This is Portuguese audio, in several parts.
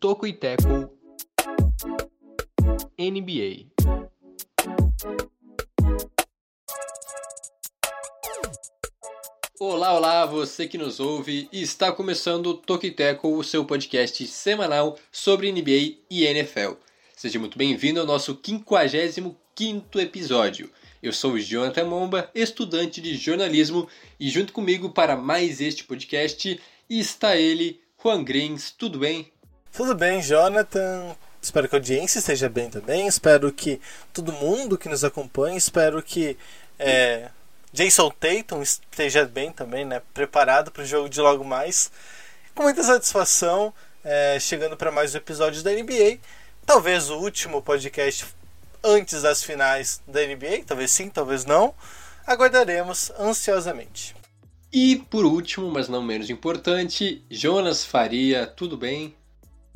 Toco e Teco NBA. Olá, olá, você que nos ouve. Está começando o Toco e Teco, o seu podcast semanal sobre NBA e NFL. Seja muito bem-vindo ao nosso 55º episódio. Eu sou o Jonathan Momba, estudante de jornalismo, e junto comigo para mais este podcast está ele, Juan Grins. Tudo bem? Tudo bem, Jonathan. Espero que a audiência esteja bem também. Espero que todo mundo que nos acompanha, espero que é, Jason Tatum esteja bem também, né? Preparado para o jogo de logo mais. Com muita satisfação, é, chegando para mais um episódio da NBA. Talvez o último podcast antes das finais da NBA, talvez sim, talvez não. Aguardaremos ansiosamente. E por último, mas não menos importante, Jonas Faria, tudo bem?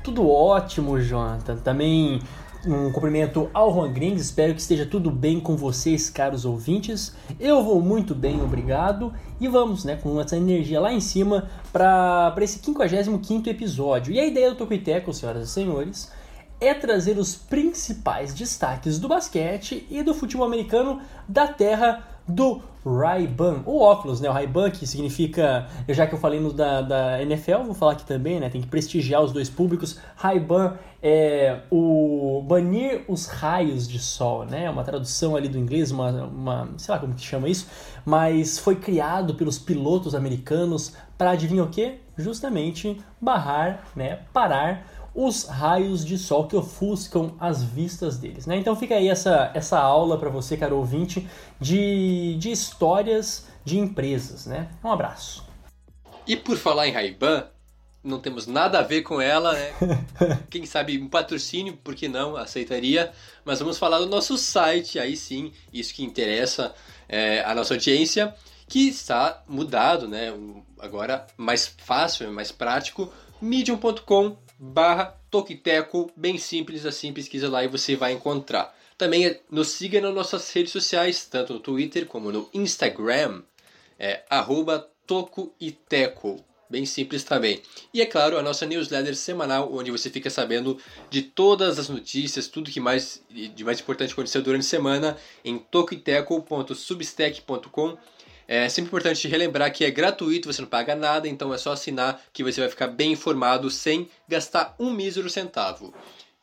Tudo ótimo, Jonathan. Também um cumprimento ao Juan Grings, espero que esteja tudo bem com vocês, caros ouvintes. Eu vou muito bem, obrigado. E vamos, né, com essa energia lá em cima para esse 55 episódio. E a ideia do Tocoiteco, senhoras e senhores, é trazer os principais destaques do basquete e do futebol americano da terra do Ray-Ban, o óculos, né? O Ray-Ban que significa, já que eu falei no da, da NFL, vou falar aqui também, né? Tem que prestigiar os dois públicos. Ray-Ban é o banir os raios de sol, né? Uma tradução ali do inglês, uma, uma sei lá como que chama isso, mas foi criado pelos pilotos americanos para adivinhar o quê? Justamente barrar, né? Parar os raios de sol que ofuscam as vistas deles. Né? Então fica aí essa, essa aula para você, caro ouvinte, de, de histórias de empresas. Né? Um abraço. E por falar em Ray-Ban, não temos nada a ver com ela, né? Quem sabe um patrocínio, por que não? Aceitaria. Mas vamos falar do nosso site, aí sim, isso que interessa é, a nossa audiência, que está mudado, né? Agora mais fácil, mais prático, medium.com barra Tokiteco, bem simples assim, pesquisa lá e você vai encontrar. Também nos siga nas nossas redes sociais, tanto no Twitter como no Instagram, é arroba Tocoiteco, bem simples também. E é claro, a nossa newsletter semanal, onde você fica sabendo de todas as notícias, tudo que mais de mais importante aconteceu durante a semana em tocoiteco.substack.com é sempre importante relembrar que é gratuito, você não paga nada, então é só assinar que você vai ficar bem informado sem gastar um mísero centavo.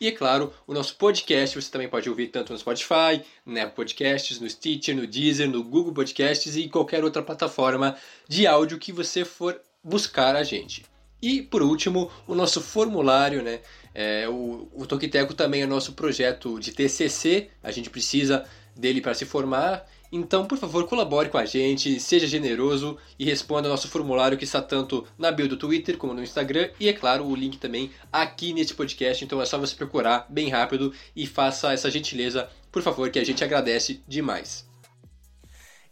E é claro, o nosso podcast você também pode ouvir tanto no Spotify, no Apple Podcasts, no Stitcher, no Deezer, no Google Podcasts e qualquer outra plataforma de áudio que você for buscar a gente. E por último, o nosso formulário, né? É, o, o Toquiteco também é nosso projeto de TCC, a gente precisa dele para se formar então, por favor, colabore com a gente, seja generoso e responda ao nosso formulário que está tanto na bio do Twitter como no Instagram e, é claro, o link também aqui neste podcast. Então é só você procurar bem rápido e faça essa gentileza, por favor, que a gente agradece demais.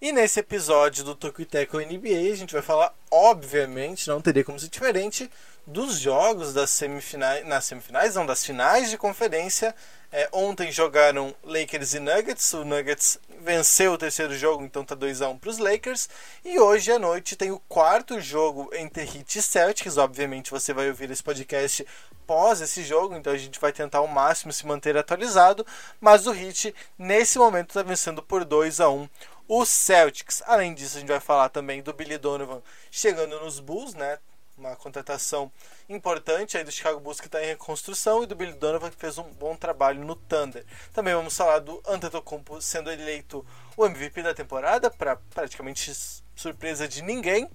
E nesse episódio do Tokuiteco NBA, a gente vai falar, obviamente, não teria como ser diferente, dos jogos das semifinais, nas semifinais, não, das finais de conferência. É, ontem jogaram Lakers e Nuggets, o Nuggets venceu o terceiro jogo, então tá 2 a 1 para os Lakers. E hoje à noite tem o quarto jogo entre Heat e Celtics. Obviamente você vai ouvir esse podcast pós esse jogo, então a gente vai tentar ao máximo se manter atualizado. Mas o Heat nesse momento está vencendo por 2 a 1 o Celtics. Além disso, a gente vai falar também do Billy Donovan chegando nos Bulls, né? Uma contratação importante aí do Chicago Bulls que está em reconstrução e do Billy Donovan que fez um bom trabalho no Thunder. Também vamos falar do Antetokounmpo sendo eleito o MVP da temporada para praticamente surpresa de ninguém.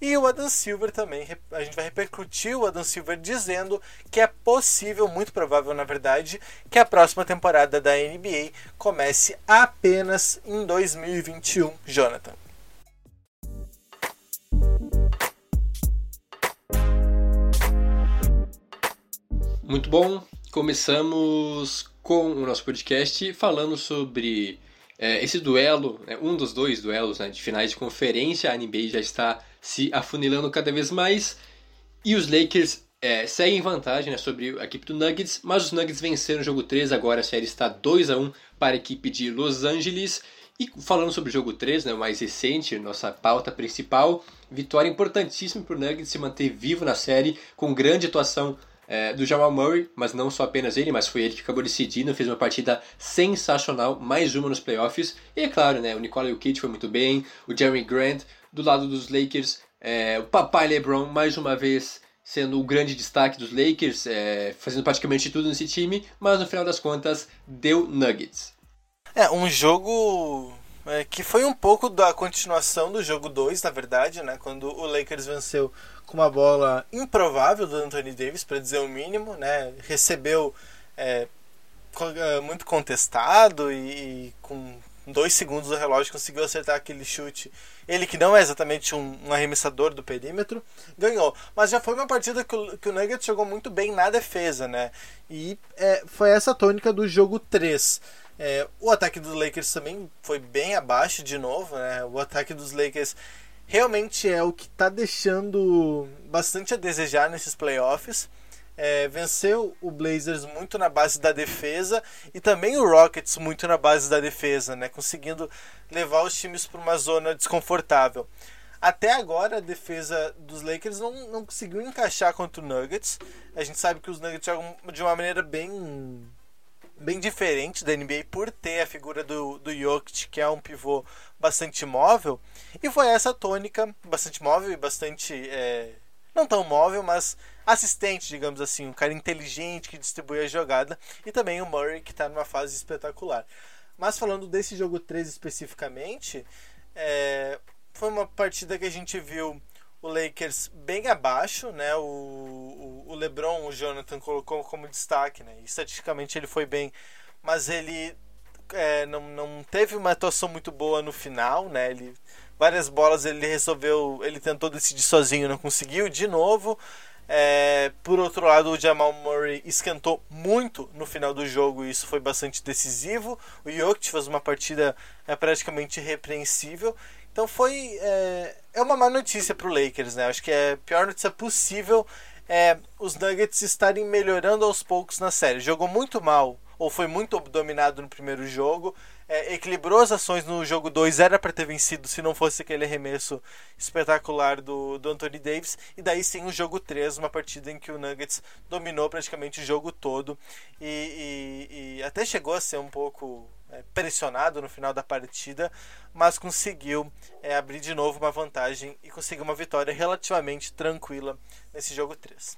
E o Adam Silver também, a gente vai repercutir o Adam Silver dizendo que é possível, muito provável na verdade, que a próxima temporada da NBA comece apenas em 2021. Jonathan. Muito bom. Começamos com o nosso podcast falando sobre é, esse duelo, né, um dos dois duelos né, de finais de conferência. A NBA já está se afunilando cada vez mais. E os Lakers é, seguem vantagem né, sobre a equipe do Nuggets, mas os Nuggets venceram o jogo 3, agora a série está 2 a 1 para a equipe de Los Angeles. E falando sobre o jogo 3, né, o mais recente, nossa pauta principal, vitória importantíssima para o Nuggets se manter vivo na série, com grande atuação é, do Jamal Murray, mas não só apenas ele, mas foi ele que acabou decidindo, fez uma partida sensacional, mais uma nos playoffs. E é claro, né, o Nikola Jokic foi muito bem, o Jeremy Grant do lado dos Lakers, é, o papai LeBron mais uma vez sendo o grande destaque dos Lakers, é, fazendo praticamente tudo nesse time, mas no final das contas deu Nuggets. É, um jogo é, que foi um pouco da continuação do jogo 2, na verdade, né? Quando o Lakers venceu com uma bola improvável do Anthony Davis, para dizer o mínimo, né? Recebeu é, é, muito contestado e, e com dois segundos do relógio conseguiu acertar aquele chute. Ele que não é exatamente um, um arremessador do perímetro, ganhou. Mas já foi uma partida que o, que o Nuggets jogou muito bem na defesa, né? E é, foi essa tônica do jogo 3. É, o ataque dos Lakers também foi bem abaixo de novo, né? O ataque dos Lakers realmente é o que está deixando bastante a desejar nesses playoffs é, venceu o Blazers muito na base da defesa e também o Rockets muito na base da defesa, né, conseguindo levar os times para uma zona desconfortável. Até agora a defesa dos Lakers não, não conseguiu encaixar contra o Nuggets. A gente sabe que os Nuggets jogam de uma maneira bem bem diferente da NBA por ter a figura do, do Jokic, que é um pivô bastante móvel. E foi essa tônica, bastante móvel e bastante. É, não tão móvel, mas assistente, digamos assim, um cara inteligente que distribui a jogada, e também o Murray que está numa fase espetacular. Mas falando desse jogo 3 especificamente, é, foi uma partida que a gente viu o Lakers bem abaixo, né? O, o, o LeBron, o Jonathan colocou como destaque, né? Estatisticamente ele foi bem, mas ele é, não, não teve uma atuação muito boa no final, né? Ele várias bolas ele resolveu, ele tentou decidir sozinho, não conseguiu de novo. É, por outro lado, o Jamal Murray esquentou muito no final do jogo e isso foi bastante decisivo. O Jokic fez uma partida é, praticamente irrepreensível. Então foi é, é uma má notícia para o Lakers, né? Acho que é a pior notícia possível é os Nuggets estarem melhorando aos poucos na série. Jogou muito mal ou foi muito dominado no primeiro jogo é, equilibrou as ações no jogo 2, era para ter vencido se não fosse aquele arremesso espetacular do, do Anthony Davis. E daí sim o jogo 3, uma partida em que o Nuggets dominou praticamente o jogo todo e, e, e até chegou a ser um pouco pressionado no final da partida, mas conseguiu é, abrir de novo uma vantagem e conseguiu uma vitória relativamente tranquila nesse jogo 3.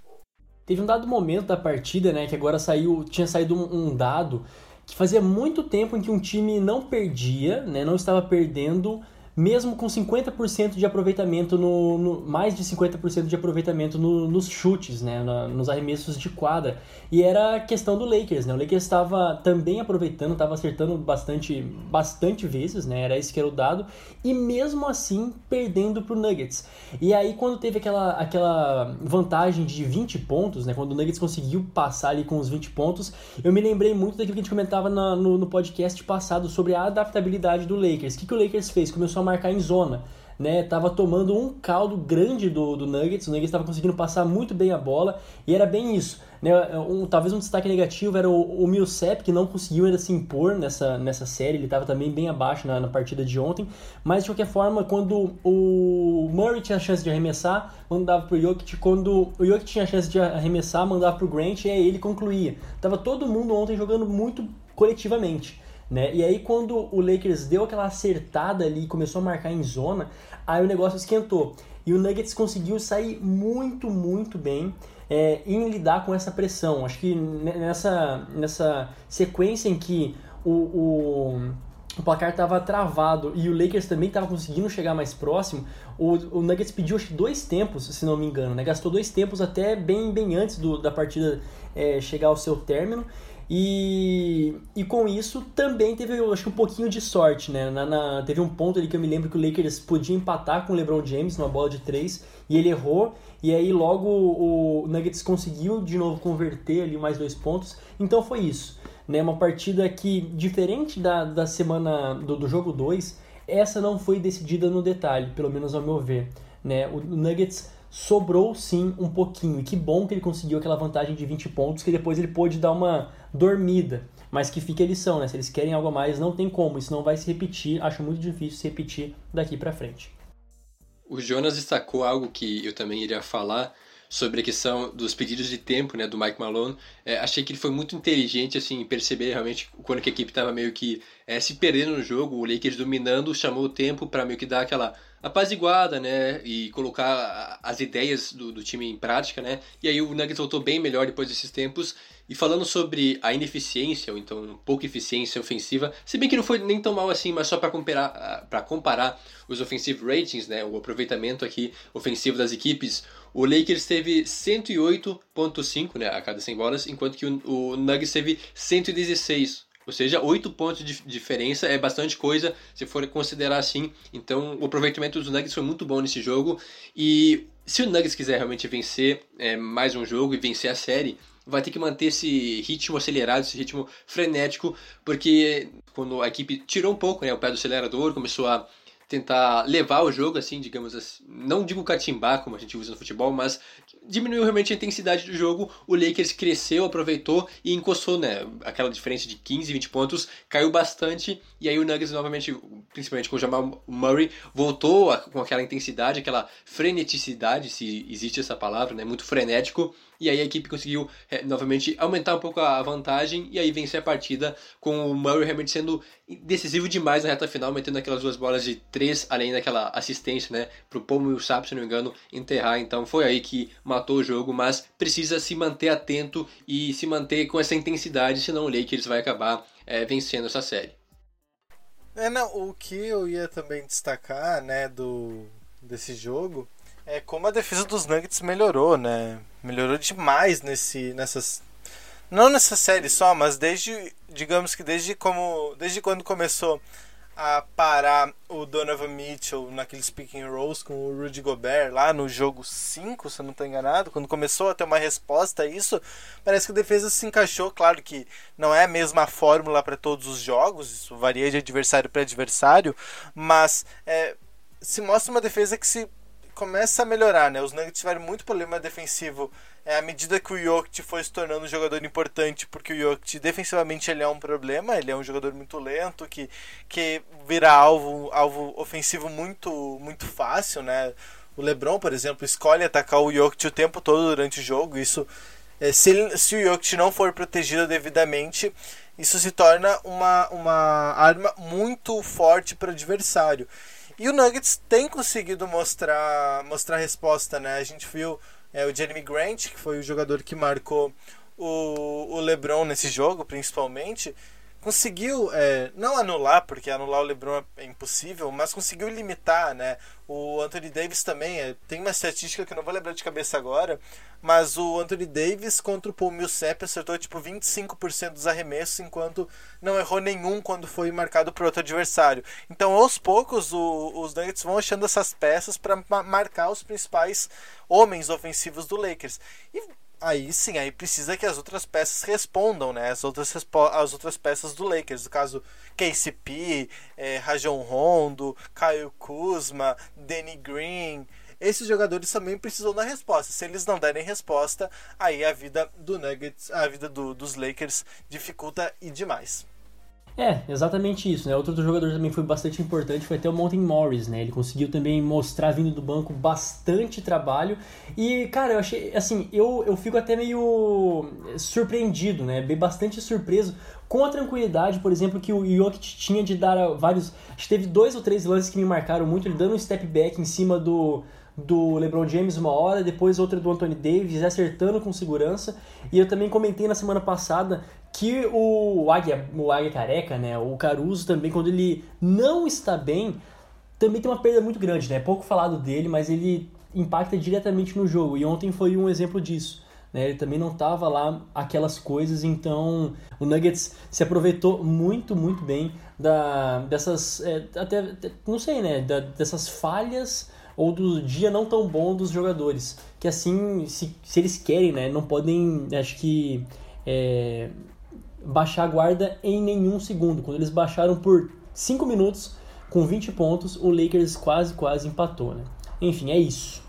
Teve um dado momento da partida, né, que agora saiu, tinha saído um, um dado que fazia muito tempo em que um time não perdia, né, não estava perdendo mesmo com 50% de aproveitamento no, no, mais de 50% de aproveitamento no, nos chutes, né, na, nos arremessos de quadra. E era a questão do Lakers, né? O Lakers estava também aproveitando, estava acertando bastante, bastante vezes, né? Era esse que era o dado, e mesmo assim perdendo para o Nuggets. E aí quando teve aquela, aquela vantagem de 20 pontos, né, quando o Nuggets conseguiu passar ali com os 20 pontos, eu me lembrei muito daquilo que a gente comentava na, no, no podcast passado sobre a adaptabilidade do Lakers. O que, que o Lakers fez? Começou a marcar em zona. Né, tava tomando um caldo grande do, do Nuggets, o Nuggets estava conseguindo passar muito bem a bola, e era bem isso. Né, um, talvez um destaque negativo era o, o Millsap, que não conseguiu ainda se impor nessa, nessa série, ele estava também bem abaixo na, na, partida de ontem, mas de qualquer forma, quando o Murray tinha a chance de arremessar, mandava pro Jokic, quando o Jokic tinha a chance de arremessar, mandava pro Grant, e aí ele concluía. Tava todo mundo ontem jogando muito coletivamente. Né? E aí quando o Lakers deu aquela acertada ali e começou a marcar em zona, aí o negócio esquentou. E o Nuggets conseguiu sair muito, muito bem é, em lidar com essa pressão. Acho que nessa, nessa sequência em que o, o, o placar estava travado e o Lakers também estava conseguindo chegar mais próximo, o, o Nuggets pediu acho dois tempos, se não me engano, né? gastou dois tempos até bem, bem antes do, da partida é, chegar ao seu término. E, e com isso também teve, eu acho um pouquinho de sorte, né? Na, na, teve um ponto ali que eu me lembro que o Lakers podia empatar com o LeBron James numa bola de três e ele errou. E aí logo o Nuggets conseguiu de novo converter ali mais dois pontos. Então foi isso. Né? Uma partida que, diferente da, da semana do, do jogo 2, essa não foi decidida no detalhe, pelo menos ao meu ver. né, o Nuggets sobrou sim um pouquinho. E que bom que ele conseguiu aquela vantagem de 20 pontos, que depois ele pôde dar uma dormida. Mas que fique a lição, né? Se eles querem algo a mais, não tem como. Isso não vai se repetir. Acho muito difícil se repetir daqui para frente. O Jonas destacou algo que eu também iria falar sobre a questão dos pedidos de tempo né, do Mike Malone. É, achei que ele foi muito inteligente assim, em perceber realmente quando a equipe estava meio que é, se perdendo no jogo, o Lakers dominando, chamou o tempo para meio que dar aquela apaziguada, né, e colocar as ideias do, do time em prática, né, e aí o Nuggets voltou bem melhor depois desses tempos, e falando sobre a ineficiência, ou então pouca eficiência ofensiva, se bem que não foi nem tão mal assim, mas só para comparar, para comparar os offensive ratings, né, o aproveitamento aqui ofensivo das equipes, o Lakers teve 108.5 né, a cada 100 bolas, enquanto que o, o Nuggets teve 116 ou seja, 8 pontos de diferença é bastante coisa se for considerar assim. Então, o aproveitamento dos Nuggets foi muito bom nesse jogo. E se o Nuggets quiser realmente vencer é, mais um jogo e vencer a série, vai ter que manter esse ritmo acelerado, esse ritmo frenético, porque quando a equipe tirou um pouco né, o pé do acelerador, começou a tentar levar o jogo, assim, digamos assim, não digo catimbar, como a gente usa no futebol, mas diminuiu realmente a intensidade do jogo, o Lakers cresceu, aproveitou e encostou, né, aquela diferença de 15, 20 pontos, caiu bastante, e aí o Nuggets novamente, principalmente com o Jamal Murray, voltou a, com aquela intensidade, aquela freneticidade, se existe essa palavra, né, muito frenético, e aí a equipe conseguiu é, novamente aumentar um pouco a vantagem e aí vencer a partida com o Murray realmente sendo decisivo demais na reta final, metendo aquelas duas bolas de três, além daquela assistência, né, pro Paul Millsap, se não me engano, enterrar. Então foi aí que matou o jogo, mas precisa se manter atento e se manter com essa intensidade, senão o Lakers vai acabar é, vencendo essa série. É, não, o que eu ia também destacar, né, do desse jogo é como a defesa dos Nuggets melhorou, né? Melhorou demais nesse, nessas. Não nessa série só, mas desde. Digamos que desde como. Desde quando começou a parar o Donovan Mitchell naqueles pick and rolls com o Rudy Gobert lá no jogo 5, se eu não estou enganado, quando começou a ter uma resposta a isso, parece que a defesa se encaixou. Claro que não é a mesma fórmula para todos os jogos, isso varia de adversário para adversário, mas é, se mostra uma defesa que se começa a melhorar, né? Os Nuggets tiveram muito problema defensivo é, à medida que o Jokic foi se tornando um jogador importante, porque o Jokic defensivamente ele é um problema, ele é um jogador muito lento, que, que vira alvo, alvo ofensivo muito, muito fácil, né? O LeBron, por exemplo, escolhe atacar o Jokic o tempo todo durante o jogo, isso é, se, se o Jokic não for protegido devidamente, isso se torna uma, uma arma muito forte para o adversário. E o Nuggets tem conseguido mostrar, mostrar resposta, né? A gente viu é, o Jeremy Grant, que foi o jogador que marcou o, o LeBron nesse jogo, principalmente, conseguiu é, não anular, porque anular o LeBron é impossível, mas conseguiu limitar, né? O Anthony Davis também é, tem uma estatística que eu não vou lembrar de cabeça agora, mas o Anthony Davis contra o Paul Millsap acertou tipo 25% dos arremessos, enquanto não errou nenhum quando foi marcado por outro adversário. Então, aos poucos, o, os Nuggets vão achando essas peças para marcar os principais homens ofensivos do Lakers. E aí sim, aí precisa que as outras peças respondam, né? As outras, as outras peças do Lakers, no caso KCP, é, Rajon Rondo, Kyle Kuzma, Danny Green. Esses jogadores também precisam dar resposta. Se eles não derem resposta, aí a vida do Nuggets, a vida do, dos Lakers dificulta e demais. É, exatamente isso, né? Outro jogador também foi bastante importante foi até o Monten Morris, né? Ele conseguiu também mostrar vindo do banco bastante trabalho. E, cara, eu achei, assim, eu, eu fico até meio surpreendido, né? Bem bastante surpreso com a tranquilidade, por exemplo, que o Jokic tinha de dar vários. Acho que teve dois ou três lances que me marcaram muito, ele dando um step back em cima do, do LeBron James uma hora, depois outra do Anthony Davis, acertando com segurança. E eu também comentei na semana passada que o Águia, o Águia Careca, né, o Caruso também, quando ele não está bem, também tem uma perda muito grande, né? É pouco falado dele, mas ele impacta diretamente no jogo. E ontem foi um exemplo disso. Né? Ele também não estava lá aquelas coisas, então o Nuggets se aproveitou muito, muito bem da, dessas, é, até, não sei, né, da, dessas falhas ou do dia não tão bom dos jogadores. Que assim, se, se eles querem, né, não podem, acho que, é, baixar a guarda em nenhum segundo. Quando eles baixaram por 5 minutos, com 20 pontos, o Lakers quase, quase empatou, né? Enfim, é isso.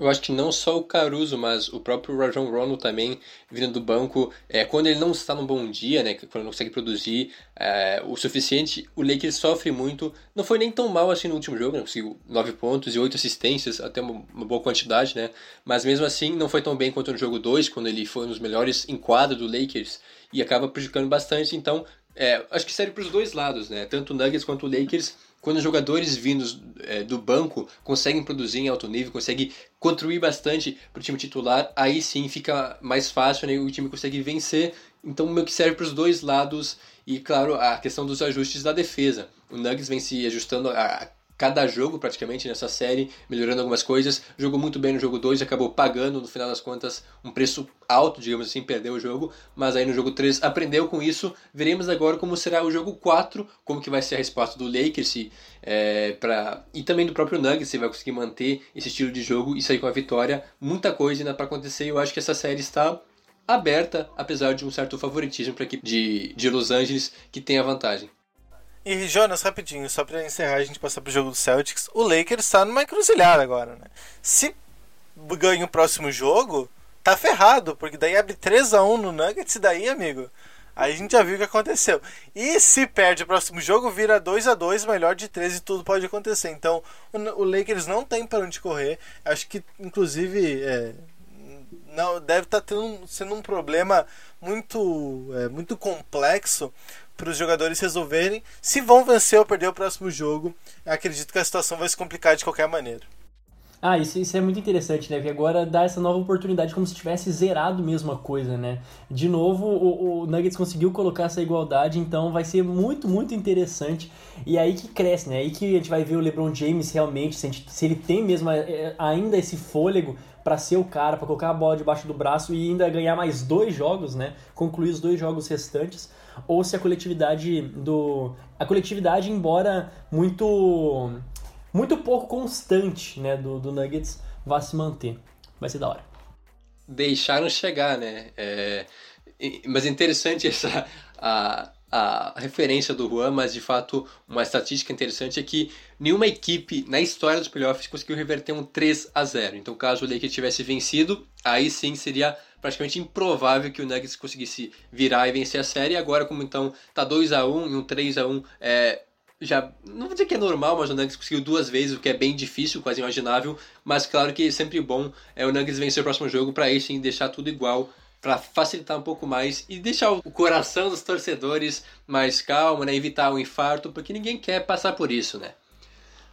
Eu acho que não só o Caruso, mas o próprio Rajon Rondo também, vindo do banco, é, quando ele não está num bom dia, né, quando não consegue produzir é, o suficiente, o Lakers sofre muito. Não foi nem tão mal assim no último jogo, né, conseguiu 9 pontos e 8 assistências, até uma, uma, boa quantidade, né, mas mesmo assim não foi tão bem quanto no jogo 2, quando ele foi um dos melhores em quadro do Lakers e acaba prejudicando bastante. Então, é, acho que serve para os dois lados, né, tanto o Nuggets quanto o Lakers quando os jogadores vindos é, do banco conseguem produzir em alto nível, conseguem contribuir bastante para o time titular, aí sim fica mais fácil, né? o time consegue vencer. Então, meio que serve para os dois lados. E, claro, a questão dos ajustes da defesa. O Nuggets vem se ajustando a cada jogo praticamente nessa série, melhorando algumas coisas. Jogou muito bem no jogo 2 e acabou pagando, no final das contas, um preço alto, digamos assim, perdeu o jogo. Mas aí no jogo 3 aprendeu com isso. Veremos agora como será o jogo 4, como que vai ser a resposta do Lakers é, pra... e também do próprio Nuggets, se vai conseguir manter esse estilo de jogo e sair com a vitória. Muita coisa ainda para acontecer e eu acho que essa série está aberta, apesar de um certo favoritismo para a equipe de, de Los Angeles, que tem a vantagem. E Jonas, rapidinho, só para encerrar a gente passar pro jogo do Celtics, o Lakers está numa encruzilhada agora, né? Se ganha o próximo jogo, tá ferrado, porque daí abre 3 a 1 no Nuggets e daí, amigo, aí a gente já viu o que aconteceu. E se perde o próximo jogo, vira 2 a 2 melhor de 13 e tudo pode acontecer. Então, o, Lakers não tem para onde correr. Acho que, inclusive, é, não deve estar tá sendo um problema muito, é, muito complexo para os jogadores resolverem se vão vencer ou perder o próximo jogo. acredito que a situação vai se complicar de qualquer maneira. Ah, isso, isso é muito interessante, né? Porque agora dá essa nova oportunidade como se tivesse zerado mesmo a coisa, né? De novo, o, o, Nuggets conseguiu colocar essa igualdade, então vai ser muito, muito interessante. E aí que cresce, né? Aí que a gente vai ver o LeBron James realmente, se, gente, se ele tem mesmo é, ainda esse fôlego para ser o cara, para colocar a bola debaixo do braço e ainda ganhar mais dois jogos, né? Concluir os dois jogos restantes ou se a coletividade do a coletividade embora muito muito pouco constante, né, do, do Nuggets vai se manter. Vai ser da hora. Deixaram chegar, né? É, mas interessante essa a, a referência do Juan, mas de fato uma estatística interessante é que nenhuma equipe na história dos playoffs conseguiu reverter um 3 a 0. Então, caso o Lakers tivesse vencido, aí sim seria praticamente improvável que o Nuggets conseguisse virar e vencer a série. Agora, como então tá 2 a 1 e um 3 a 1 é, já não vou dizer que é normal, mas o Nuggets conseguiu duas vezes, o que é bem difícil, quase imaginável, mas claro que é sempre bom é o Nuggets vencer o próximo jogo para aí sim deixar tudo igual, para facilitar um pouco mais e deixar o coração dos torcedores mais calmo, né, evitar o um infarto, porque ninguém quer passar por isso, né?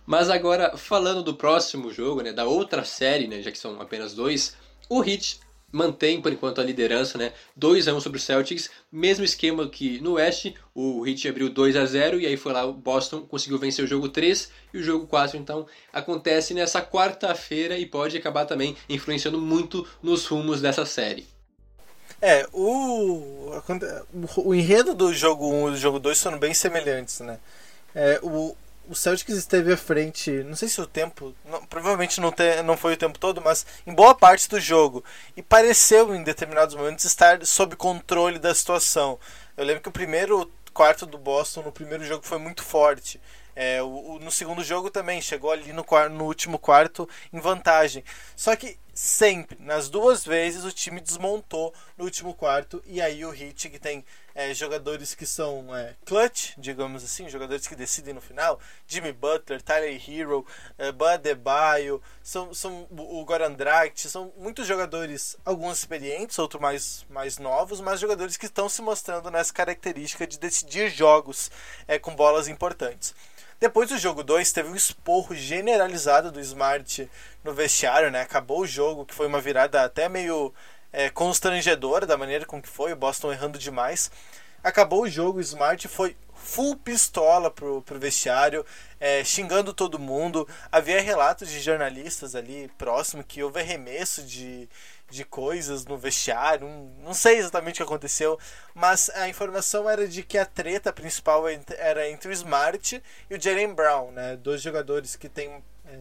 Mas agora falando do próximo jogo, né, da outra série, né, já que são apenas dois, o Heat mantém por enquanto a liderança, né? 2 a 1 sobre o Celtics, mesmo esquema que no Oeste, o Heat abriu 2 a 0 e aí foi lá o Boston conseguiu vencer o jogo 3 e o jogo 4 então acontece nessa quarta-feira e pode acabar também influenciando muito nos rumos dessa série. É, o, o enredo do jogo 1 e do jogo 2 são bem semelhantes, né? É, o, o Celtics esteve à frente, não sei se o tempo, não, provavelmente não, te, não foi o tempo todo, mas em boa parte do jogo. E pareceu em determinados momentos estar sob controle da situação. Eu lembro que o primeiro quarto do Boston no primeiro jogo foi muito forte. É, o, o, no segundo jogo também chegou ali no, no último quarto em vantagem. Só que sempre, nas duas vezes, o time desmontou no último quarto. E aí o Heat, que tem é, jogadores que são é, clutch, digamos assim, jogadores que decidem no final, Jimmy Butler, Tyler Hero, é, Debaio, são, são o Goran Dragic, são muitos jogadores, alguns experientes, outros mais, mais novos, mas jogadores que estão se mostrando nessa característica de decidir jogos é, com bolas importantes. Depois do jogo 2, teve um esporro generalizado do Smart no vestiário, né? Acabou o jogo, que foi uma virada até meio é, constrangedora da maneira com que foi, o Boston errando demais. Acabou o jogo, o Smart foi full pistola pro, pro vestiário, é, xingando todo mundo. Havia relatos de jornalistas ali próximo que houve arremesso de, de coisas no vestiário. Não, sei exatamente o que aconteceu, mas a informação era de que a treta principal era entre o Smart e o Jalen Brown, né? Dois jogadores que têm. É,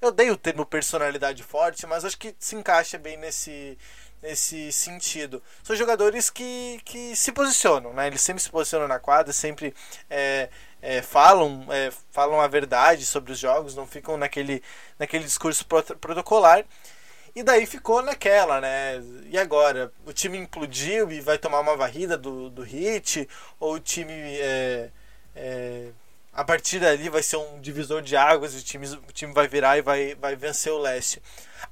eu dei o termo personalidade forte, mas acho que se encaixa bem nesse, nesse sentido. São jogadores que, que se posicionam, né? Eles sempre se posicionam na quadra, sempre é, é, falam, é, falam a verdade sobre os jogos, não ficam naquele, naquele discurso protocolar. E daí ficou naquela, né? E agora? O time implodiu e vai tomar uma varrida do, do Hit? Ou o time. É, é, a partir dali vai ser um divisor de águas e o time, o time vai virar e vai, vai vencer o leste?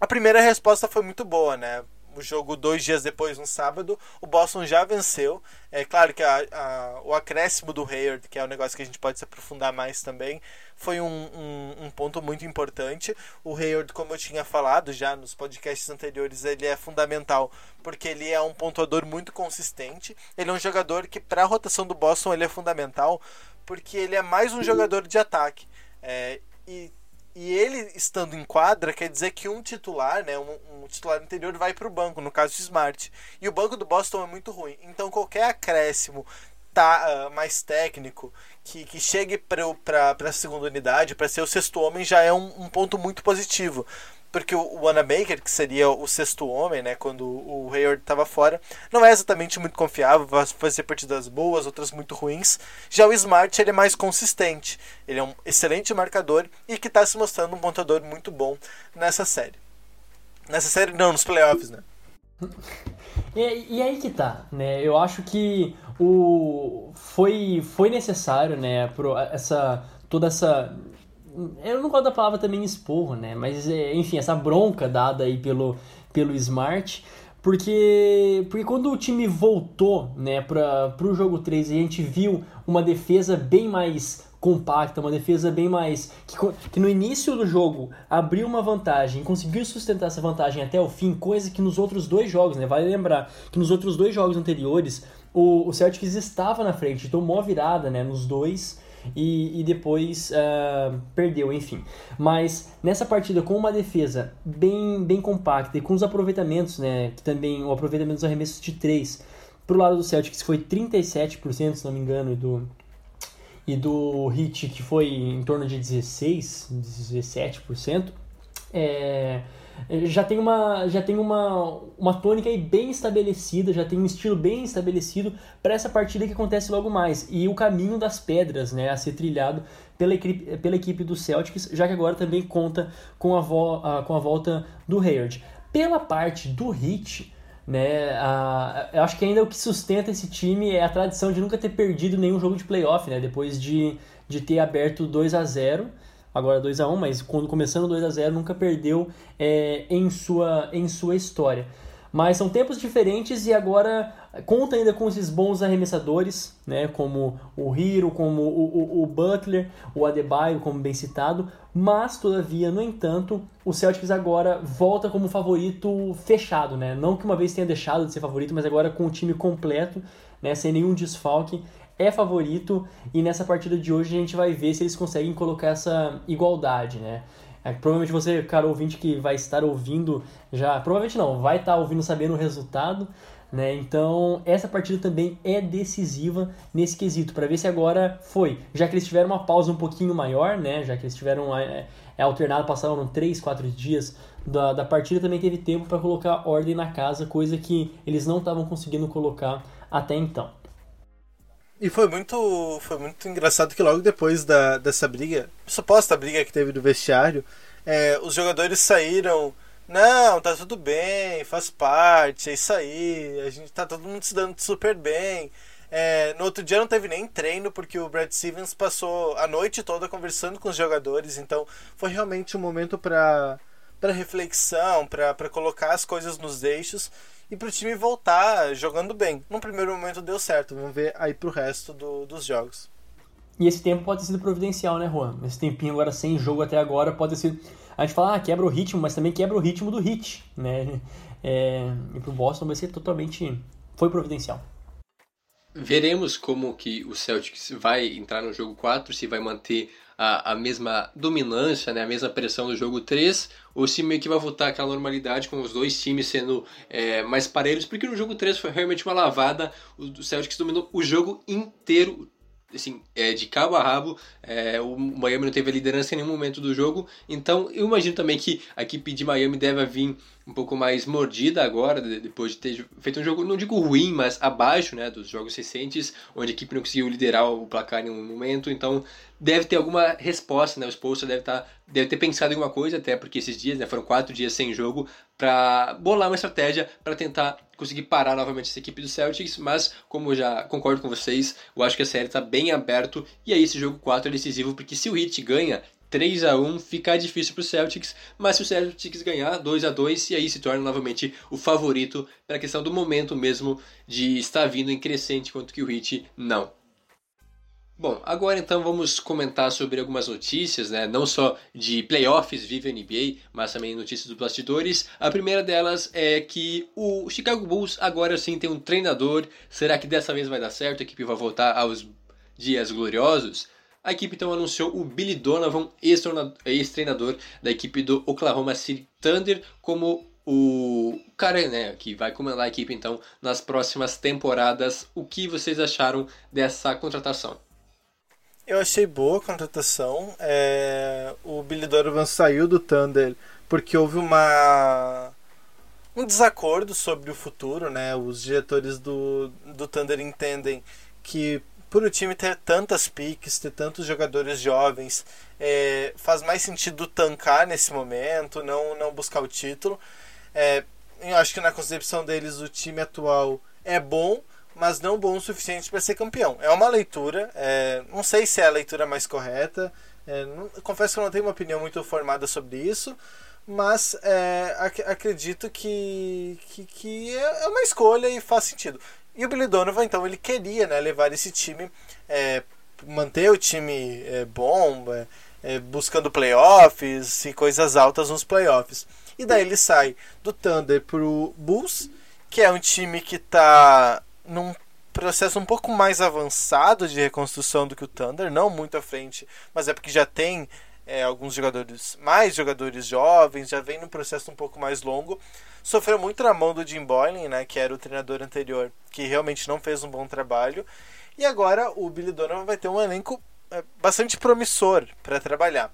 A primeira resposta foi muito boa, né? O jogo dois dias depois, no sábado, o Boston já venceu. É claro que a, a, o acréscimo do Hayward, que é um negócio que a gente pode se aprofundar mais também, foi um, um, um, ponto muito importante. O Hayward, como eu tinha falado já nos podcasts anteriores, ele é fundamental porque ele é um pontuador muito consistente. Ele é um jogador que, para a rotação do Boston, ele é fundamental porque ele é mais um jogador de ataque. É, e e ele estando em quadra quer dizer que um titular, né, um, um titular anterior vai para o banco, no caso de Smart. E o banco do Boston é muito ruim. Então qualquer acréscimo tá, uh, mais técnico que, que chegue para a segunda unidade, para ser o sexto homem, já é um, um ponto muito positivo porque o Wanamaker, que seria o sexto homem, né, quando o Hayward estava fora, não é exatamente muito confiável, fazer partidas boas, outras muito ruins. Já o Smart ele é mais consistente, ele é um excelente marcador e que está se mostrando um pontador muito bom nessa série. Nessa série não, nos playoffs, né? E, e, aí que tá, né? Eu acho que o foi foi necessário, né, pro, essa toda essa eu não gosto da palavra também esporro, né? Mas, é, enfim, essa bronca dada aí pelo, pelo Smart. Porque, porque quando o time voltou né, para o jogo 3 e a gente viu uma defesa bem mais compacta, uma defesa bem mais. Que, que no início do jogo abriu uma vantagem, conseguiu sustentar essa vantagem até o fim, coisa que nos outros dois jogos, né? Vale lembrar que nos outros dois jogos anteriores o, o Celtics estava na frente, tomou a virada né, nos dois e, e depois uh, perdeu, enfim. Mas nessa partida com uma defesa bem, bem compacta e com os aproveitamentos, né, que também o aproveitamento dos arremessos de 3 pro lado do Celtics foi 37%, se não me engano, e do e do Heat que foi em torno de 16, 17%. É, já tem uma já tem uma, uma tônica aí bem estabelecida, já tem um estilo bem estabelecido para essa partida que acontece logo mais e o caminho das pedras, né, a ser trilhado pela equipe, pela equipe do Celtics, já que agora também conta com a, vo, a com a volta do Hayward. Pela parte do Heat, né, a, eu acho que ainda o que sustenta esse time é a tradição de nunca ter perdido nenhum jogo de playoff, né, depois de, de ter aberto 2 a 0 agora 2 a 1 mas quando começando 2 a 0 nunca perdeu é, em, sua, em sua história. Mas são tempos diferentes e agora conta ainda com esses bons arremessadores, né, como o Hiro, como o, o, o, Butler, o Adebayo, como bem citado, mas todavia, no entanto, o Celtics agora volta como favorito fechado, né? Não que uma vez tenha deixado de ser favorito, mas agora com o time completo, né, sem nenhum desfalque, é favorito e nessa partida de hoje a gente vai ver se eles conseguem colocar essa igualdade, né? É, provavelmente você, cara ouvinte que vai estar ouvindo já, provavelmente não, vai estar ouvindo sabendo o resultado, né? Então, essa partida também é decisiva nesse quesito, para ver se agora foi, já que eles tiveram uma pausa um pouquinho maior, né? Já que eles tiveram é, é alternado, passaram 3, 4 dias da, da partida, também teve tempo para colocar ordem na casa, coisa que eles não estavam conseguindo colocar até então. E foi muito, foi muito engraçado que logo depois da, dessa briga, suposta briga que teve do vestiário, é, os jogadores saíram. Não, tá tudo bem, faz parte, é isso aí, a gente tá todo mundo se dando super bem. É, no outro dia não teve nem treino, porque o Brad Stevens passou a noite toda conversando com os jogadores, então foi realmente um momento para reflexão, para colocar as coisas nos eixos e para o time voltar jogando bem. No primeiro momento deu certo, vamos ver aí para o resto do, dos jogos. E esse tempo pode ter sido providencial, né, Juan? Esse tempinho agora sem jogo até agora pode ter sido. A gente fala, ah, quebra o ritmo, mas também quebra o ritmo do hit, né? É... E pro Boston vai ser totalmente. Foi providencial. Veremos como que o Celtics vai entrar no jogo 4, se vai manter a, a mesma dominância, né, a mesma pressão do jogo 3, ou se meio que vai voltar aquela normalidade com os dois times sendo é, mais parelhos, porque no jogo 3 foi realmente uma lavada, o Celtics dominou o jogo inteiro, assim, é, de cabo a rabo, é, o Miami não teve a liderança em nenhum momento do jogo, então eu imagino também que a equipe de Miami deve vir um pouco mais mordida agora, depois de ter feito um jogo, não digo ruim, mas abaixo né, dos jogos recentes, onde a equipe não conseguiu liderar o placar em um momento, então deve ter alguma resposta, né? O Spolstra deve, tá, deve ter pensado em alguma coisa, até porque esses dias, né, foram quatro dias sem jogo, para bolar uma estratégia para tentar conseguir parar novamente essa equipe do Celtics, mas como eu já concordo com vocês, eu acho que a série está bem aberto, e aí esse jogo 4 é decisivo, porque se o Heat ganha, 3 a 1 fica difícil para o Celtics, mas se o Celtics ganhar 2 a 2 e aí se torna novamente o favorito pela questão do momento mesmo de estar vindo em crescente, enquanto que o Heat não. Bom, agora então vamos comentar sobre algumas notícias, né? não só de playoffs vive a NBA, mas também notícias dos bastidores. A primeira delas é que o Chicago Bulls agora sim tem um treinador. Será que dessa vez vai dar certo? A equipe vai voltar aos dias gloriosos? A equipe então anunciou o Billy Donovan, ex-treinador da equipe do Oklahoma City Thunder, como o cara né, que vai comandar a equipe então nas próximas temporadas. O que vocês acharam dessa contratação? Eu achei boa a contratação. É... O Billy Donovan saiu do Thunder porque houve uma um desacordo sobre o futuro, né? Os diretores do, do Thunder entendem que por o time ter tantas piques, ter tantos jogadores jovens, é, faz mais sentido tancar nesse momento, não, não buscar o título. É, eu acho que na concepção deles o time atual é bom, mas não bom o suficiente para ser campeão. É uma leitura, é, não sei se é a leitura mais correta, é, não, confesso que eu não tenho uma opinião muito formada sobre isso, mas é, ac acredito que, que, que, é uma escolha e faz sentido. E o Billy Donovan, então, ele queria né, levar esse time, é, manter o time é, bom, é, é, buscando playoffs e coisas altas nos playoffs. E daí ele sai do Thunder pro Bulls, que é um time que está num processo um pouco mais avançado de reconstrução do que o Thunder, não muito à frente, mas é porque já tem é, alguns jogadores, mais jogadores jovens, já vem num processo um pouco mais longo. Sofreu muito na mão do Jim Boylan, né, que era o treinador anterior, que realmente não fez um bom trabalho. E agora o Billy Donovan vai ter um elenco é, bastante promissor para trabalhar.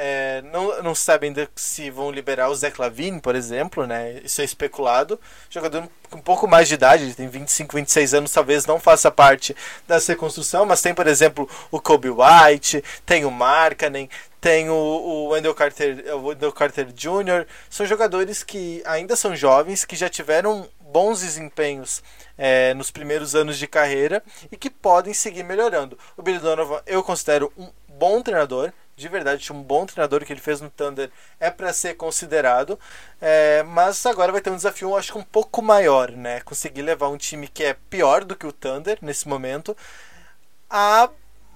É, não, não sabem se vão liberar o Zé Clavin, por exemplo, né? Isso é especulado. Jogador com um pouco mais de idade, tem 25, 26 anos, talvez não faça parte dessa reconstrução, mas tem, por exemplo, o Kobe White, tem o Markkanen, tem o, o, Wendell Carter, o Wendell Carter Jr. São jogadores que ainda são jovens, que já tiveram bons desempenhos é, nos primeiros anos de carreira e que podem seguir melhorando. O Billy Donovan eu considero um bom treinador, de verdade, um bom treinador que ele fez no Thunder é para ser considerado, é, mas agora vai ter um desafio, acho que um pouco maior, né? Conseguir levar um time que é pior do que o Thunder nesse momento a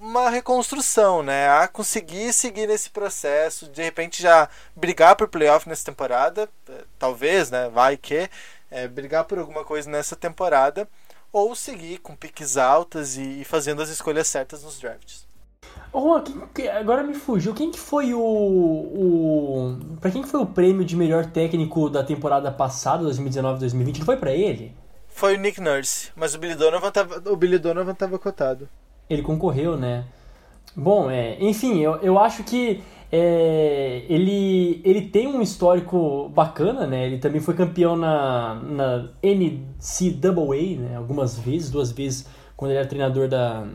uma reconstrução, né? A conseguir seguir nesse processo, de repente já brigar por playoff nessa temporada, é, talvez, né? Vai que é, brigar por alguma coisa nessa temporada, ou seguir com piques altas e, fazendo as escolhas certas nos drafts. Oh, quem, agora me fugiu. Quem que foi o. o para quem que foi o prêmio de melhor técnico da temporada passada, 2019-2020? Não foi para ele? Foi o Nick Nurse, mas o Billy Donovan tava, o Billy Donovan tava cotado. Ele concorreu, né? Bom, é, enfim, eu, eu acho que é, ele, ele tem um histórico bacana, né? Ele também foi campeão na, na NCAA, né? Algumas vezes, duas vezes, quando ele era treinador da,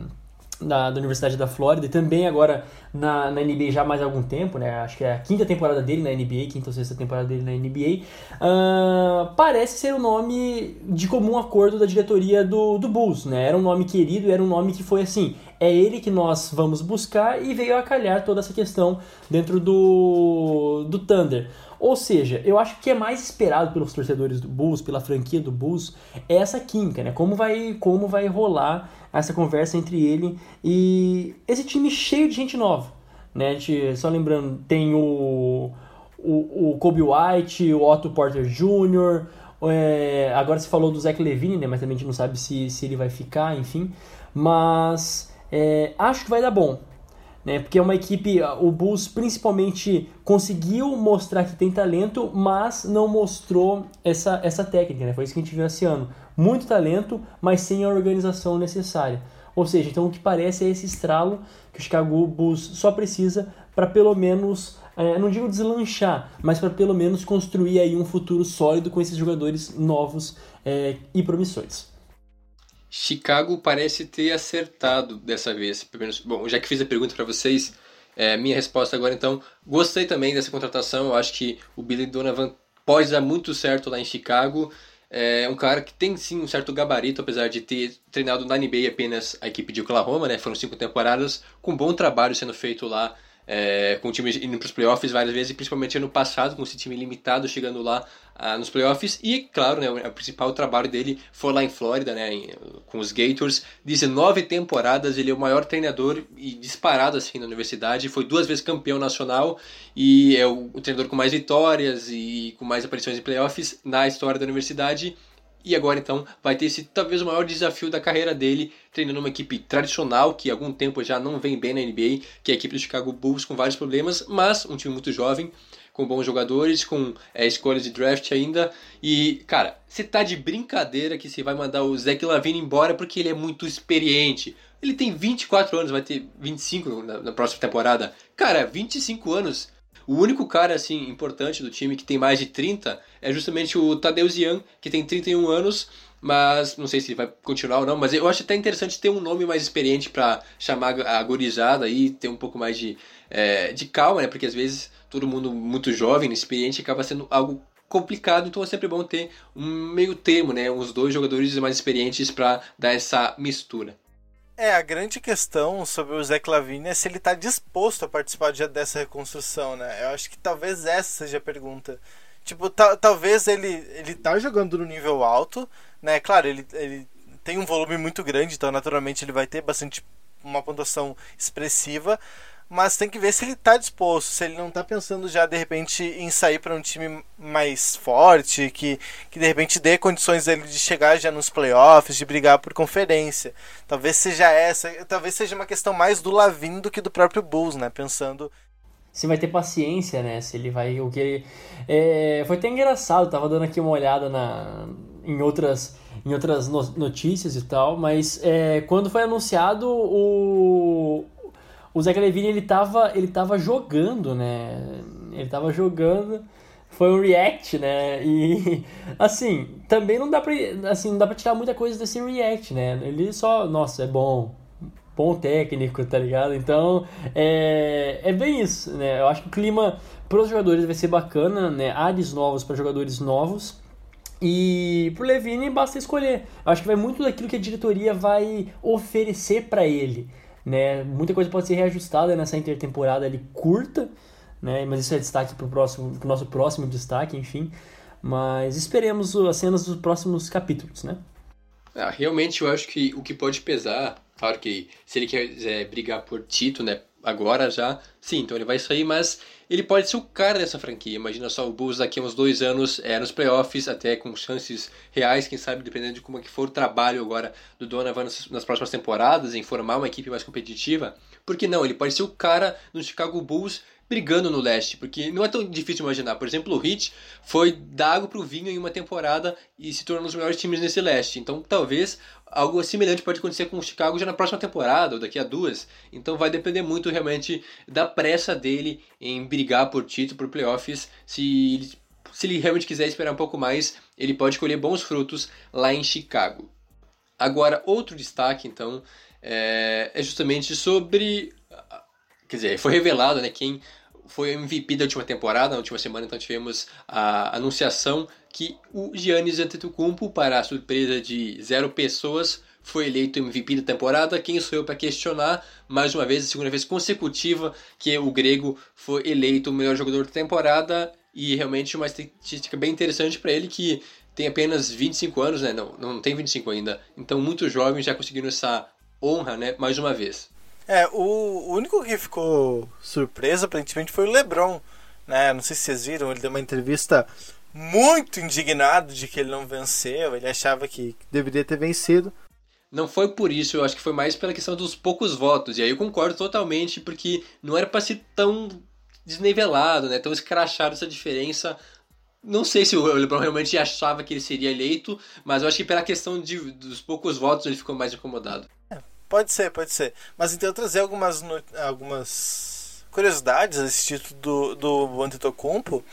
da, da, Universidade da Flórida e também agora na, na NBA já há mais algum tempo, né? Acho que é a quinta temporada dele na NBA, quinta ou sexta temporada dele na NBA. Uh, parece ser o um nome de comum acordo da diretoria do, do Bulls, né? Era um nome querido, era um nome que foi assim, é ele que nós vamos buscar e veio a calhar toda essa questão dentro do, do Thunder. Ou seja, eu acho que é mais esperado pelos torcedores do Bulls, pela franquia do Bulls, é essa química, né? Como vai, como vai rolar essa conversa entre ele e esse time cheio de gente nova, né? Gente, só lembrando, tem o, o, o Kobe White, o Otto Porter Jr., é, agora se falou do Zach Levine, né? Mas também a gente não sabe se, se ele vai ficar, enfim. Mas é, acho que vai dar bom né? Porque é uma equipe, o Bulls principalmente conseguiu mostrar que tem talento, mas não mostrou essa, essa técnica, né? Foi isso que a gente viu esse ano. Muito talento, mas sem a organização necessária. Ou seja, então o que parece é esse estralo que o Chicago Bulls só precisa para pelo menos é, não digo deslanchar, mas para pelo menos construir aí um futuro sólido com esses jogadores novos é, e promissores. Chicago parece ter acertado dessa vez. Bom, já que fiz a pergunta para vocês, é, minha resposta agora então, gostei também dessa contratação. Eu acho que o Billy Donovan pode dar muito certo lá em Chicago. É um cara que tem sim um certo gabarito, apesar de ter treinado na NBA apenas a equipe de Oklahoma, né? Foram cinco temporadas, com bom trabalho sendo feito lá é, com o time indo para os playoffs várias vezes, principalmente ano passado, com esse time limitado chegando lá ah, nos playoffs. E, claro, né, o principal trabalho dele foi lá em Flórida, né, em, com os Gators. 19 temporadas, ele é o maior treinador e disparado assim na universidade. Foi duas vezes campeão nacional e é o, o treinador com mais vitórias e com mais aparições em playoffs na história da universidade. E agora então vai ter esse talvez o maior desafio da carreira dele, treinando uma equipe tradicional que há algum tempo já não vem bem na NBA, que é a equipe do Chicago Bulls com vários problemas, mas um time muito jovem, com bons jogadores, com é, escolhas de draft ainda. E, cara, você tá de brincadeira que você vai mandar o Zach Lavine embora porque ele é muito experiente. Ele tem 24 anos, vai ter 25 na, na próxima temporada. Cara, 25 anos o único cara assim importante do time que tem mais de 30 é justamente o Tadeusz Young, que tem 31 anos, mas não sei se vai continuar ou não, mas eu acho até interessante ter um nome mais experiente para chamar a gorizada e ter um pouco mais de, é, de calma, né? Porque às vezes todo mundo muito jovem, experiente, acaba sendo algo complicado, então é sempre bom ter um meio termo, né? Uns dois jogadores mais experientes para dar essa mistura. É, a grande questão sobre o Zé Clavini é se ele está disposto a participar de, dessa reconstrução, né? Eu acho que talvez essa seja a pergunta. Tipo, talvez ele, ele tá jogando no nível alto, né? Claro, ele, ele tem um volume muito grande, então naturalmente ele vai ter bastante uma pontuação expressiva, mas tem que ver se ele está disposto, se ele não está pensando já de repente em sair para um time mais forte, que, que de repente dê condições dele de chegar já nos playoffs, de brigar por conferência. Talvez seja essa, talvez seja uma questão mais do Lavin do que do próprio Bulls, né? Pensando se vai ter paciência, né? Se ele vai o que é, foi até engraçado, tava dando aqui uma olhada na em outras em outras notícias e tal, mas é, quando foi anunciado o o Zach Levine ele tava, ele tava jogando, né? Ele tava jogando, foi um react, né? E assim, também não dá pra, assim, não dá pra tirar muita coisa desse react, né? Ele só, nossa, é bom, bom técnico, tá ligado? Então, é, é bem isso, né? Eu acho que o clima para os jogadores vai ser bacana, né? Ares novos para jogadores novos. E pro Levine basta escolher. Eu acho que vai muito daquilo que a diretoria vai oferecer para ele né? Muita coisa pode ser reajustada nessa intertemporada ali curta, né? Mas isso é destaque para o próximo, pro nosso próximo destaque, enfim. Mas esperemos as cenas dos próximos capítulos, né? Ah, realmente eu acho que o que pode pesar, claro que se ele quiser brigar por título, né? Agora já, sim, então ele vai sair, mas ele pode ser o cara dessa franquia. Imagina só o Bulls daqui a uns dois anos é, nos playoffs, até com chances reais, quem sabe, dependendo de como é que for o trabalho agora do Donovan nas, nas próximas temporadas, em formar uma equipe mais competitiva. Por que não? Ele pode ser o cara no Chicago Bulls brigando no leste, porque não é tão difícil imaginar. Por exemplo, o Heat foi da água pro vinho em uma temporada e se tornou um dos melhores times nesse leste. Então, talvez algo semelhante pode acontecer com o Chicago já na próxima temporada ou daqui a duas. Então, vai depender muito realmente da pressa dele em brigar por título, por playoffs. Se ele, se ele realmente quiser esperar um pouco mais, ele pode colher bons frutos lá em Chicago. Agora, outro destaque, então, é, é justamente sobre quer dizer, foi revelado, né, quem foi MVP da última temporada, na última semana então tivemos a anunciação que o Giannis Antetokounmpo, para a surpresa de zero pessoas, foi eleito MVP da temporada. Quem sou eu para questionar? Mais uma vez, a segunda vez consecutiva que o grego foi eleito o melhor jogador da temporada e realmente uma estatística bem interessante para ele que tem apenas 25 anos, né? Não, não tem 25 ainda. Então, muito jovem já conseguindo essa honra, né? Mais uma vez. É, o, único que ficou surpreso aparentemente foi o LeBron, né? Não sei se vocês viram, ele deu uma entrevista muito indignado de que ele não venceu, ele achava que deveria ter vencido. Não foi por isso, eu acho que foi mais pela questão dos poucos votos. E aí eu concordo totalmente, porque não era para ser tão desnivelado, né? Tão escrachado essa diferença. Não sei se o LeBron realmente achava que ele seria eleito, mas eu acho que pela questão de, dos poucos votos ele ficou mais incomodado. É, Pode ser, pode ser. Mas então eu trazer algumas, algumas curiosidades desse título do, do Antetokounmpo,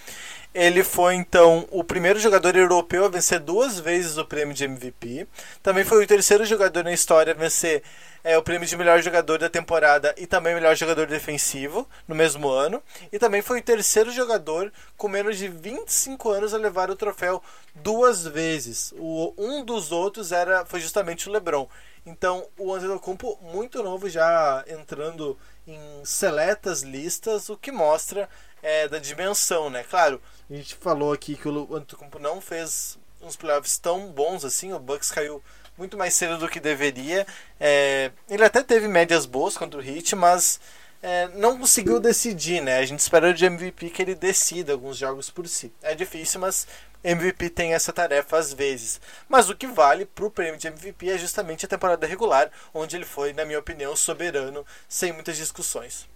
ele foi então o primeiro jogador europeu a vencer duas vezes o prêmio de MVP. Também foi o terceiro jogador na história a vencer é, o prêmio de melhor jogador da temporada e também melhor jogador defensivo no mesmo ano. E também foi o terceiro jogador com menos de 25 anos a levar o troféu duas vezes. O, um dos outros era foi justamente o LeBron. Então o Antetokounmpo muito novo já entrando em seletas listas, o que mostra é, da dimensão, né? Claro, a gente falou aqui que o Antetokounmpo não fez uns playoffs tão bons assim, o Bucks caiu muito mais cedo do que deveria. É, ele até teve médias boas contra o Heat, mas é, não conseguiu decidir, né? A gente espera de MVP que ele decida alguns jogos por si. É difícil, mas MVP tem essa tarefa às vezes. Mas o que vale para o prêmio de MVP é justamente a temporada regular, onde ele foi, na minha opinião, soberano, sem muitas discussões.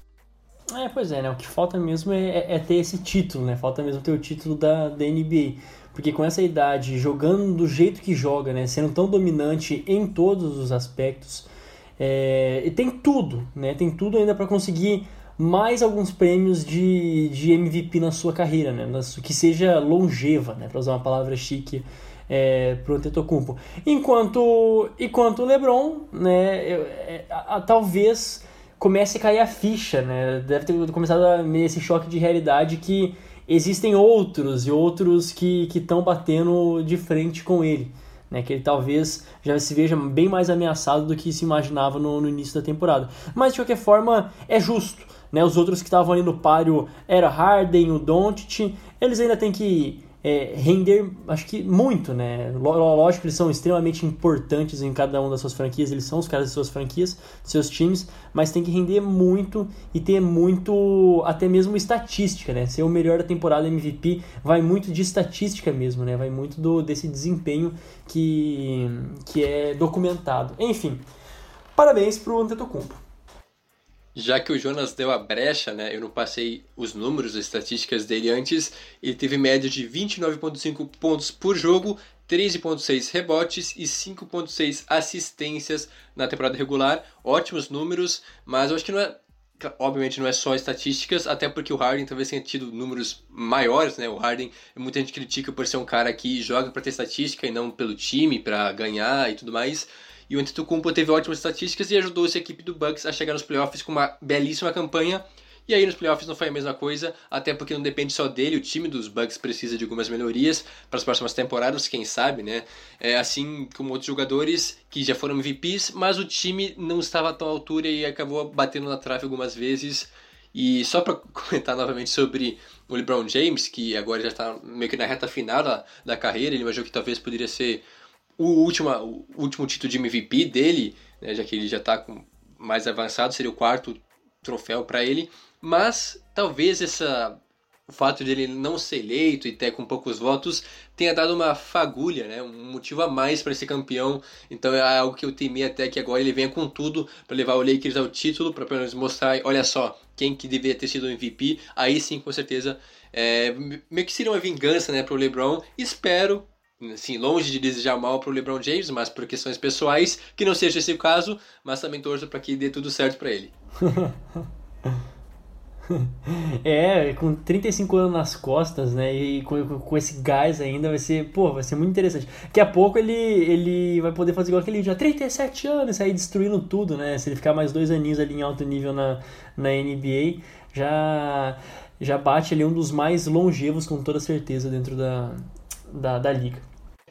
É, pois é, né? O que falta mesmo é, é ter esse título, né? Falta mesmo ter o título da, da NBA. Porque com essa idade, jogando do jeito que joga, né? Sendo tão dominante em todos os aspectos, é, e tem tudo, né? Tem tudo ainda para conseguir mais alguns prêmios de, de MVP na sua carreira, né? Que seja longeva, né? Para usar uma palavra chique é, para o Antetokounmpo. Enquanto, enquanto o LeBron, né? É, a, a, talvez comece a cair a ficha, né? Deve ter começado a esse choque de realidade que existem outros e outros que estão batendo de frente com ele. Né, que ele talvez já se veja bem mais ameaçado do que se imaginava no, no início da temporada. Mas de qualquer forma, é justo. Né, os outros que estavam ali no páreo era Harden, o Doncic, eles ainda têm que é, render, acho que muito, né? Lógico que eles são extremamente importantes em cada uma das suas franquias, eles são os caras das suas franquias, seus times, mas tem que render muito e ter muito, até mesmo estatística, né? Ser o melhor da temporada MVP vai muito de estatística mesmo, né? Vai muito do, desse desempenho que, que é documentado. Enfim, parabéns pro Antetokounmpo. Já que o Jonas deu a brecha, né, eu não passei os números, as estatísticas dele antes, ele teve média de 29,5 pontos por jogo, 13,6 rebotes e 5,6 assistências na temporada regular. Ótimos números, mas eu acho que não é. Obviamente não é só estatísticas, até porque o Harden talvez tenha tido números maiores, né? O Harden, muita gente critica por ser um cara que joga para ter estatística e não pelo time, para ganhar e tudo mais. E o Antetokounmpo teve ótimas estatísticas e ajudou essa equipe do Bucks a chegar nos playoffs com uma belíssima campanha. E aí nos playoffs não foi a mesma coisa, até porque não depende só dele, o time dos Bucks precisa de algumas melhorias para as próximas temporadas, quem sabe, né? É, assim como outros jogadores que já foram MVPs, mas o time não estava à tão altura e acabou batendo na trave algumas vezes. E só para comentar novamente sobre o LeBron James, que agora já está meio que na reta final da, da carreira, ele imaginou que talvez poderia ser o último, o último título de MVP dele, né, já que ele já está mais avançado, seria o quarto troféu para ele. Mas talvez essa, o fato de ele não ser eleito e ter com poucos votos tenha dado uma fagulha, né, um motivo a mais para ser campeão. Então é algo que eu temi até que agora ele venha com tudo para levar o Lakers ao título, para pelo menos mostrar, olha só, quem que deveria ter sido o MVP. Aí sim, com certeza, é, meio que seria uma vingança né, para o LeBron. Espero assim, longe de desejar mal para o LeBron James, mas por questões pessoais, que não seja esse o caso, mas também torço para que dê tudo certo para ele. é, com 35 anos nas costas, né, e com, com, esse gás ainda, vai ser, pô, vai ser muito interessante. Daqui a pouco ele, ele vai poder fazer igual aquele já 37 anos, sair destruindo tudo, né, se ele ficar mais dois aninhos ali em alto nível na, na NBA, já, já bate ali um dos mais longevos com toda certeza dentro da, da, da liga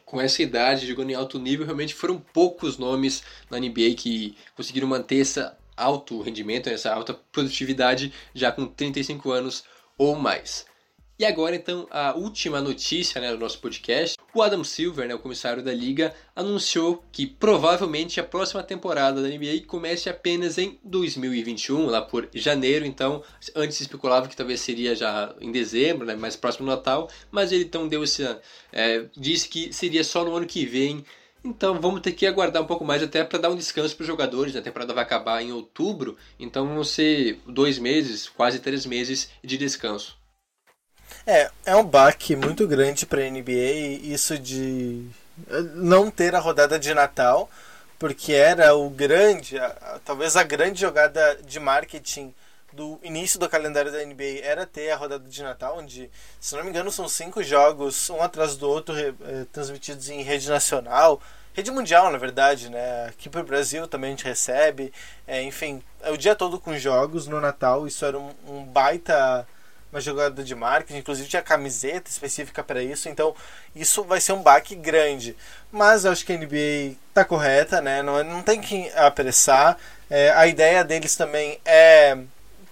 com essa idade, jogando em alto nível, realmente foram poucos nomes na NBA que conseguiram manter esse alto rendimento, essa alta produtividade já com 35 anos ou mais. E agora, então, a última notícia né, do nosso podcast. O Adam Silver, né, o comissário da liga, anunciou que provavelmente a próxima temporada da NBA comece apenas em 2021, lá por janeiro. Então, antes se especulava que talvez seria já em dezembro, né, mais próximo do Natal, mas ele então deu esse, é, disse que seria só no ano que vem. Então vamos ter que aguardar um pouco mais até para dar um descanso para os jogadores. A temporada vai acabar em outubro, então vão ser dois meses, quase três meses de descanso. É, é um baque muito grande para a NBA isso de não ter a rodada de Natal, porque era o grande, talvez a grande jogada de marketing do início do calendário da NBA era ter a rodada de Natal, onde, se não me engano, são cinco jogos, um atrás do outro, eh, transmitidos em rede nacional, rede mundial, na verdade, né? Aqui para o Brasil também a gente recebe, é, enfim, é o dia todo com jogos no Natal, isso era um, um baita uma jogada de marketing, inclusive tinha camiseta específica para isso, então isso vai ser um baque grande. Mas eu acho que a NBA está correta, né? Não, não tem que apressar. É, a ideia deles também é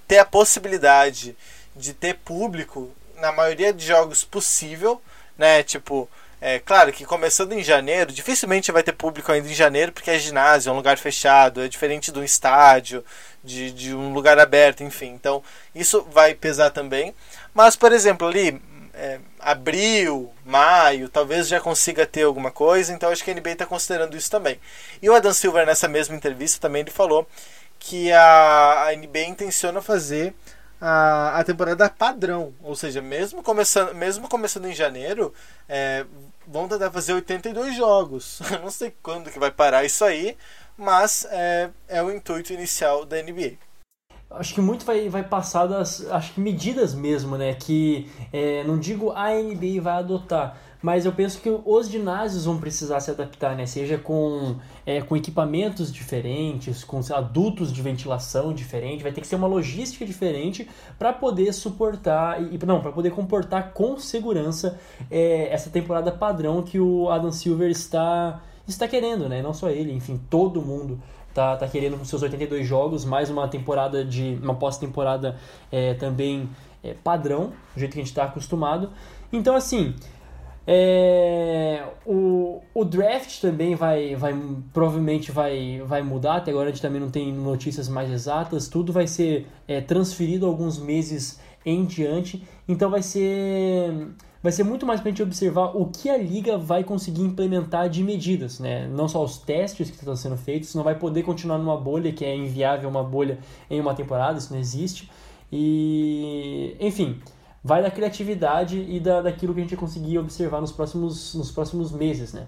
ter a possibilidade de ter público na maioria de jogos possível, né? Tipo, é claro que começando em janeiro, dificilmente vai ter público ainda em janeiro, porque é ginásio, é um lugar fechado, é diferente de um estádio, de, de um lugar aberto, enfim. Então, isso vai pesar também. Mas, por exemplo, ali, é, abril, maio, talvez já consiga ter alguma coisa, então acho que a NBA está considerando isso também. E o Adam Silver, nessa mesma entrevista, também ele falou que a, a NBA intenciona fazer a, a temporada padrão, ou seja, mesmo começando, mesmo começando em janeiro, é, vão tentar fazer 82 jogos. Não sei quando que vai parar isso aí, mas é, é o intuito inicial da NBA. Acho que muito vai, vai passar das acho que medidas mesmo, né? Que é, não digo a NBA vai adotar, mas eu penso que os ginásios vão precisar se adaptar, né? Seja com, é, com equipamentos diferentes, com adultos de ventilação diferente, vai ter que ser uma logística diferente para poder suportar e não, para poder comportar com segurança é, essa temporada padrão que o Adam Silver está está querendo, né? Não só ele, enfim, todo mundo tá, tá querendo com seus 82 jogos, mais uma temporada de uma pós-temporada é, também é, padrão, do jeito que a gente está acostumado. Então assim, é, o, o draft também vai, vai provavelmente vai, vai mudar, até agora a gente também não tem notícias mais exatas, tudo vai ser é, transferido alguns meses em diante, então vai ser vai ser muito mais para a gente observar o que a liga vai conseguir implementar de medidas, né? Não só os testes que estão sendo feitos, não vai poder continuar numa bolha que é inviável uma bolha em uma temporada, isso não existe. E enfim, vai da criatividade e da, daquilo que a gente conseguir observar nos próximos, nos próximos meses, né?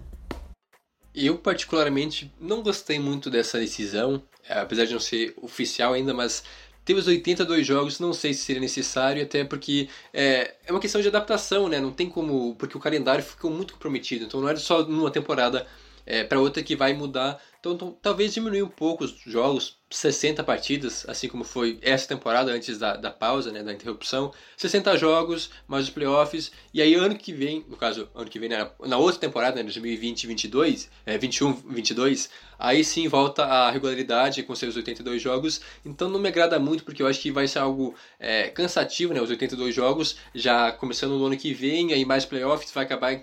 Eu, particularmente, não gostei muito dessa decisão, apesar de não ser oficial ainda, mas teve os 82 jogos, não sei se seria necessário, até porque é, é uma questão de adaptação, né? Não tem como. Porque o calendário ficou muito comprometido, então não era só numa temporada é, para outra que vai mudar. Então, então, talvez diminuir um pouco os jogos, 60 partidas, assim como foi essa temporada antes da, da pausa, né, da interrupção. 60 jogos, mais os playoffs. E aí, ano que vem, no caso, ano que vem, né, na outra temporada, né, 2020 22, é, 21 22, aí sim volta a regularidade com seus 82 jogos. Então, não me agrada muito, porque eu acho que vai ser algo é, cansativo, né, os 82 jogos, já começando no ano que vem, aí mais playoffs, vai acabar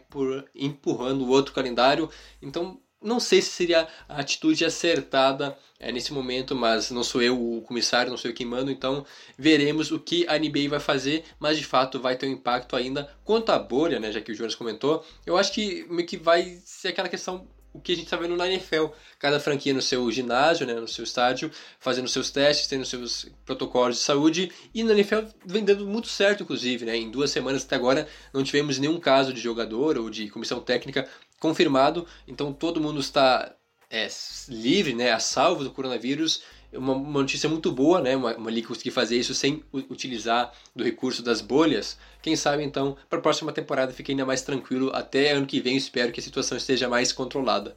empurrando o outro calendário. Então, não sei se seria a atitude acertada é, nesse momento, mas não sou eu o comissário, não sou eu quem mando, então veremos o que a NBA vai fazer, mas de fato vai ter um impacto ainda. Quanto à bolha, né, já que o Jonas comentou, eu acho que meio que vai ser aquela questão o que a gente está vendo na NFL. Cada franquia no seu ginásio, né, no seu estádio, fazendo seus testes, tendo seus protocolos de saúde. E na NFL vem dando muito certo, inclusive. Né? Em duas semanas até agora não tivemos nenhum caso de jogador ou de comissão técnica confirmado, então todo mundo está é, livre, né, a salvo do coronavírus. Uma, uma notícia muito boa, né, uma, uma liga conseguir fazer isso sem utilizar do recurso das bolhas. Quem sabe então para a próxima temporada fique ainda mais tranquilo. Até ano que vem espero que a situação esteja mais controlada.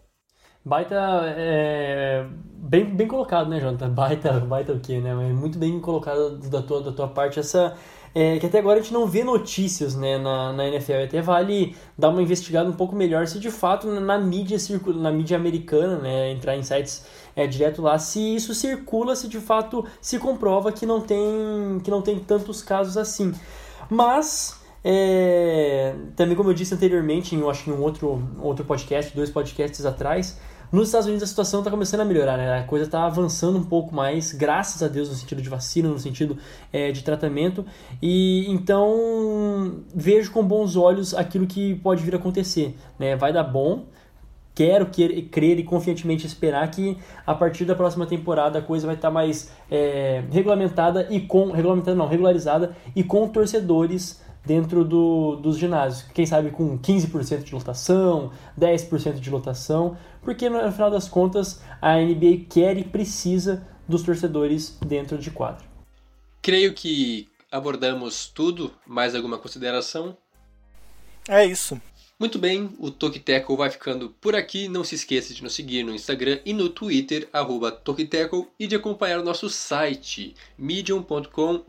Baita, é, bem, bem colocado, né, Jonathan? Baita, baita o quê, né? Muito bem colocado da tua, da tua parte essa é, que até agora a gente não vê notícias né, na, na NFL. Até vale dar uma investigada um pouco melhor se de fato na mídia na mídia americana, né, entrar em sites é, direto lá, se isso circula, se de fato se comprova que não tem, que não tem tantos casos assim. Mas é, também como eu disse anteriormente, acho que em um outro, outro podcast, dois podcasts atrás, nos Estados Unidos a situação está começando a melhorar, né? A coisa está avançando um pouco mais, graças a Deus, no sentido de vacina, no sentido é, de tratamento. E então vejo com bons olhos aquilo que pode vir a acontecer, né? Vai dar bom. Quero crer e confiantemente esperar que a partir da próxima temporada a coisa vai estar tá mais é, regulamentada e com regulamentada não regularizada e com torcedores dentro do, dos ginásios. Quem sabe com 15% de lotação, 10% de lotação, porque no final das contas a NBA quer e precisa dos torcedores dentro de quadro. Creio que abordamos tudo. Mais alguma consideração? É isso. Muito bem, o Tokiteco vai ficando por aqui. Não se esqueça de nos seguir no Instagram e no Twitter, arroba Tokiteco, e de acompanhar o nosso site, medium.com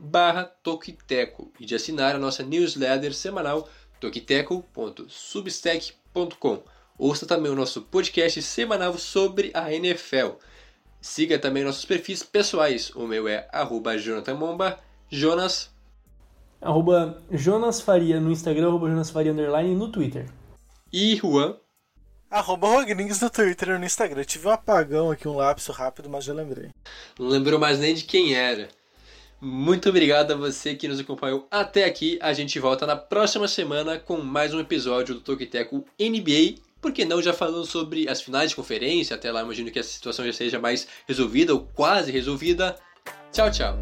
Tokiteco, e de assinar a nossa newsletter semanal tokiteco.substack.com. Ouça também o nosso podcast semanal sobre a NFL. Siga também nossos perfis pessoais. O meu é arroba Jonathan Momba. Jonas. Arroba Jonas Faria no Instagram, arroba Jonas Faria underline no Twitter. E Juan. Arroba Rogrings no Twitter e no Instagram. tive um apagão aqui, um lapso rápido, mas já lembrei. Não lembrou mais nem de quem era. Muito obrigado a você que nos acompanhou até aqui. A gente volta na próxima semana com mais um episódio do Tokiteco NBA. Por que não já falando sobre as finais de conferência? Até lá, imagino que a situação já seja mais resolvida ou quase resolvida. Tchau, tchau.